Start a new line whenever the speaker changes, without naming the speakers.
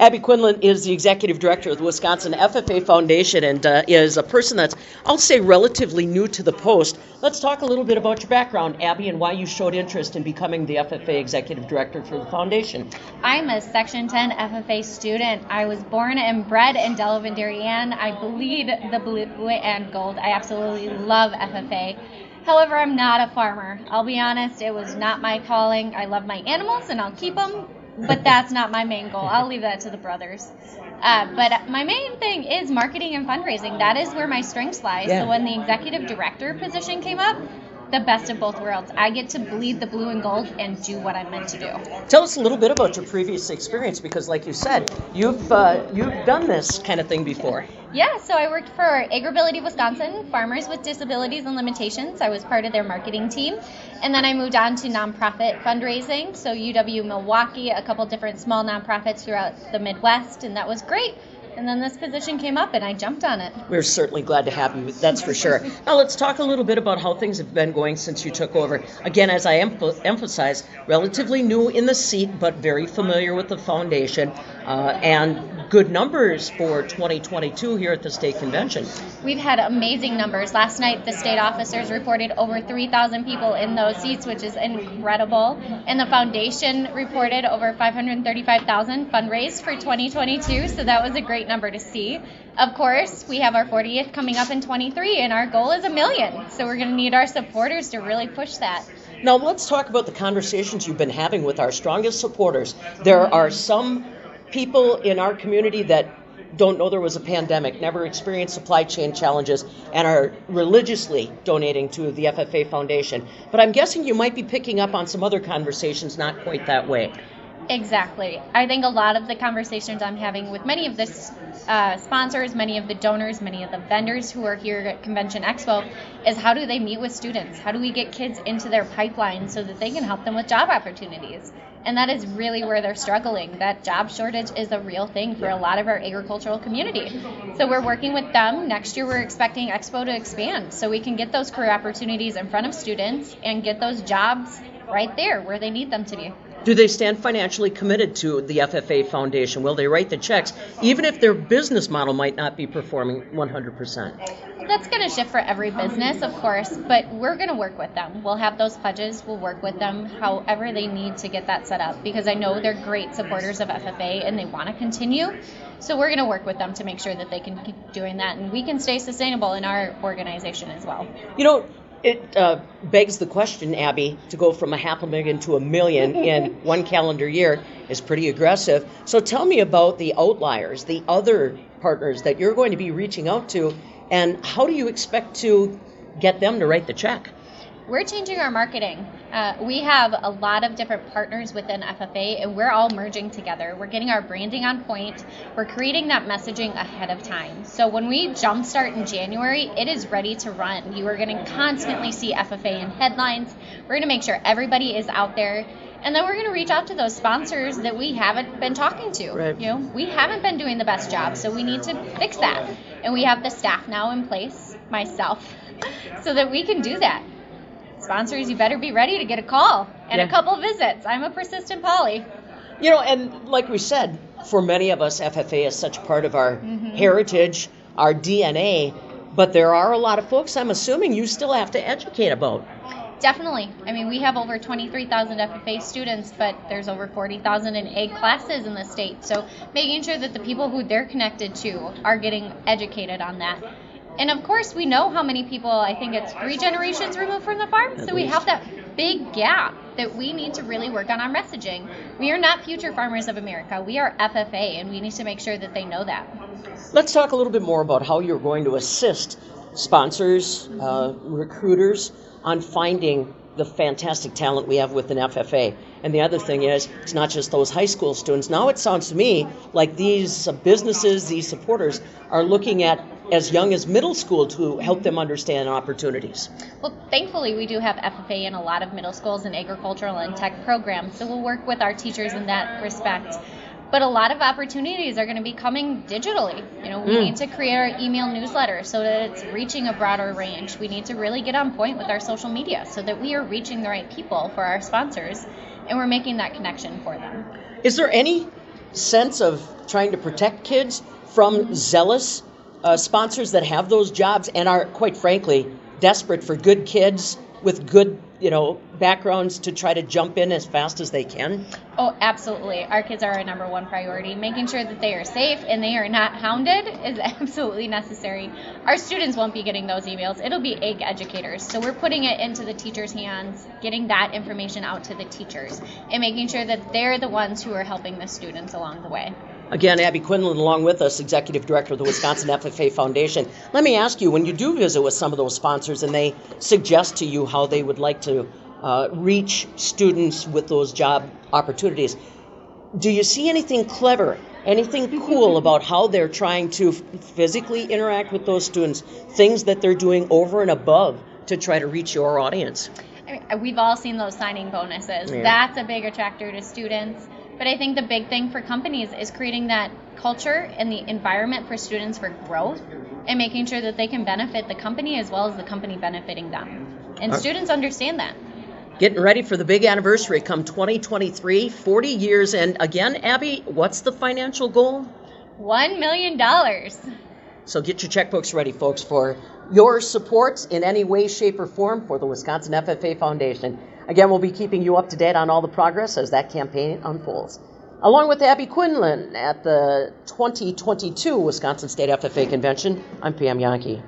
Abby Quinlan is the executive director of the Wisconsin FFA Foundation and uh, is a person that's, I'll say, relatively new to the post. Let's talk a little bit about your background, Abby, and why you showed interest in becoming the FFA executive director for the foundation.
I'm a Section 10 FFA student. I was born and bred in Delavan, Darien. I bleed the blue and gold. I absolutely love FFA. However, I'm not a farmer. I'll be honest, it was not my calling. I love my animals and I'll keep them, but that's not my main goal. I'll leave that to the brothers. Uh, but my main thing is marketing and fundraising. That is where my strengths lie.
Yeah.
So when the executive director position came up, the best of both worlds. I get to bleed the blue and gold and do what I'm meant to do.
Tell us a little bit about your previous experience because, like you said, you've uh, you've done this kind of thing before.
Yeah, so I worked for AgrAbility Wisconsin, Farmers with Disabilities and Limitations. I was part of their marketing team. And then I moved on to nonprofit fundraising. So UW Milwaukee, a couple different small nonprofits throughout the Midwest, and that was great. And then this position came up and I jumped on it.
We're certainly glad to have you, that's for sure. Now, let's talk a little bit about how things have been going since you took over. Again, as I emph- emphasize, relatively new in the seat, but very familiar with the foundation, uh, and good numbers for 2022 here at the state convention.
We've had amazing numbers. Last night, the state officers reported over 3,000 people in those seats, which is incredible. And the foundation reported over 535,000 fundraised for 2022, so that was a great number to see. Of course, we have our 40th coming up in 23, and our goal is a million. So we're going to need our supporters to really push that.
Now, let's talk about the conversations you've been having with our strongest supporters. There are some people in our community that don't know there was a pandemic, never experienced supply chain challenges, and are religiously donating to the FFA Foundation. But I'm guessing you might be picking up on some other conversations not quite that way.
Exactly. I think a lot of the conversations I'm having with many of the uh, sponsors, many of the donors, many of the vendors who are here at Convention Expo is how do they meet with students? How do we get kids into their pipeline so that they can help them with job opportunities? And that is really where they're struggling. That job shortage is a real thing for a lot of our agricultural community. So we're working with them. Next year, we're expecting Expo to expand so we can get those career opportunities in front of students and get those jobs right there where they need them to be.
Do they stand financially committed to the FFA Foundation? Will they write the checks, even if their business model might not be performing 100%?
That's going to shift for every business, of course, but we're going to work with them. We'll have those pledges, we'll work with them however they need to get that set up because I know they're great supporters of FFA and they want to continue. So we're going to work with them to make sure that they can keep doing that and we can stay sustainable in our organization as well.
You know, it uh, begs the question, Abby, to go from a half a million to a million in one calendar year is pretty aggressive. So tell me about the outliers, the other partners that you're going to be reaching out to, and how do you expect to get them to write the check?
We're changing our marketing. Uh, we have a lot of different partners within FFA, and we're all merging together. We're getting our branding on point. We're creating that messaging ahead of time. So when we jumpstart in January, it is ready to run. You are going to constantly see FFA in headlines. We're going to make sure everybody is out there. And then we're going to reach out to those sponsors that we haven't been talking to.
Right.
You know, we haven't been doing the best job, so we need to fix that. And we have the staff now in place, myself, so that we can do that sponsors, you better be ready to get a call and
Yeah.
a couple visits. I'm a persistent poly.
You know, and like we said, for many of us, FFA is such part of our mm-hmm. heritage, our DNA. But there are a lot of folks I'm assuming you still have to educate about.
Definitely. I mean, we have over 23,000 FFA students, but there's over 40,000 in ag classes in the state. So making sure that the people who they're connected to are getting educated on that. And of course, we know how many people, I think it's three generations removed from the farm.
At
so we
least.
have that big gap that we need to really work on our messaging. We are not future farmers of America. We are FFA, and we need to make sure that they know that.
Let's talk a little bit more about how you're going to assist sponsors, uh, recruiters on finding the fantastic talent we have within FFA. And the other thing is, it's not just those high school students. Now it sounds to me like these businesses, these supporters, are looking at as young as middle school to help them understand opportunities.
Well, thankfully, we do have FFA in a lot of middle schools and agricultural and tech programs, so we'll work with our teachers in that respect. But a lot of opportunities are going to be coming digitally. You know, we mm. need to create our email newsletter so that it's reaching a broader range. We need to really get on point with our social media so that we are reaching the right people for our sponsors and we're making that connection for them.
Is there any sense of trying to protect kids from zealous uh, sponsors that have those jobs and are, quite frankly, desperate for good kids with good you know backgrounds to try to jump in as fast as they can.
Oh absolutely. Our kids are our number one priority. Making sure that they are safe and they are not hounded is absolutely necessary. Our students won't be getting those emails. It'll be ag educators. So we're putting it into the teachers hands getting that information out to the teachers and making sure that they're the ones who are helping the students along the way
Again, Abby Quinlan, along with us, Executive Director of the Wisconsin FFA Foundation. Let me ask you when you do visit with some of those sponsors and they suggest to you how they would like to uh, reach students with those job opportunities, do you see anything clever, anything cool about how they're trying to physically interact with those students, things that they're doing over and above to try to reach your audience?
we've all seen those signing bonuses. Yeah. That's a big attractor to students. But I think the big thing for companies is creating that culture and the environment for students for growth and making sure that they can benefit the company as well as the company benefiting them. And students understand that.
Getting ready for the big anniversary come 2023, 40 years. And again, Abby, what's the financial goal?
$1 million.
So get your checkbooks ready, folks, for your support in any way, shape, or form for the Wisconsin FFA Foundation. Again, we'll be keeping you up to date on all the progress as that campaign unfolds. Along with Abby Quinlan at the 2022 Wisconsin State FFA Convention, I'm Pam Jahnke.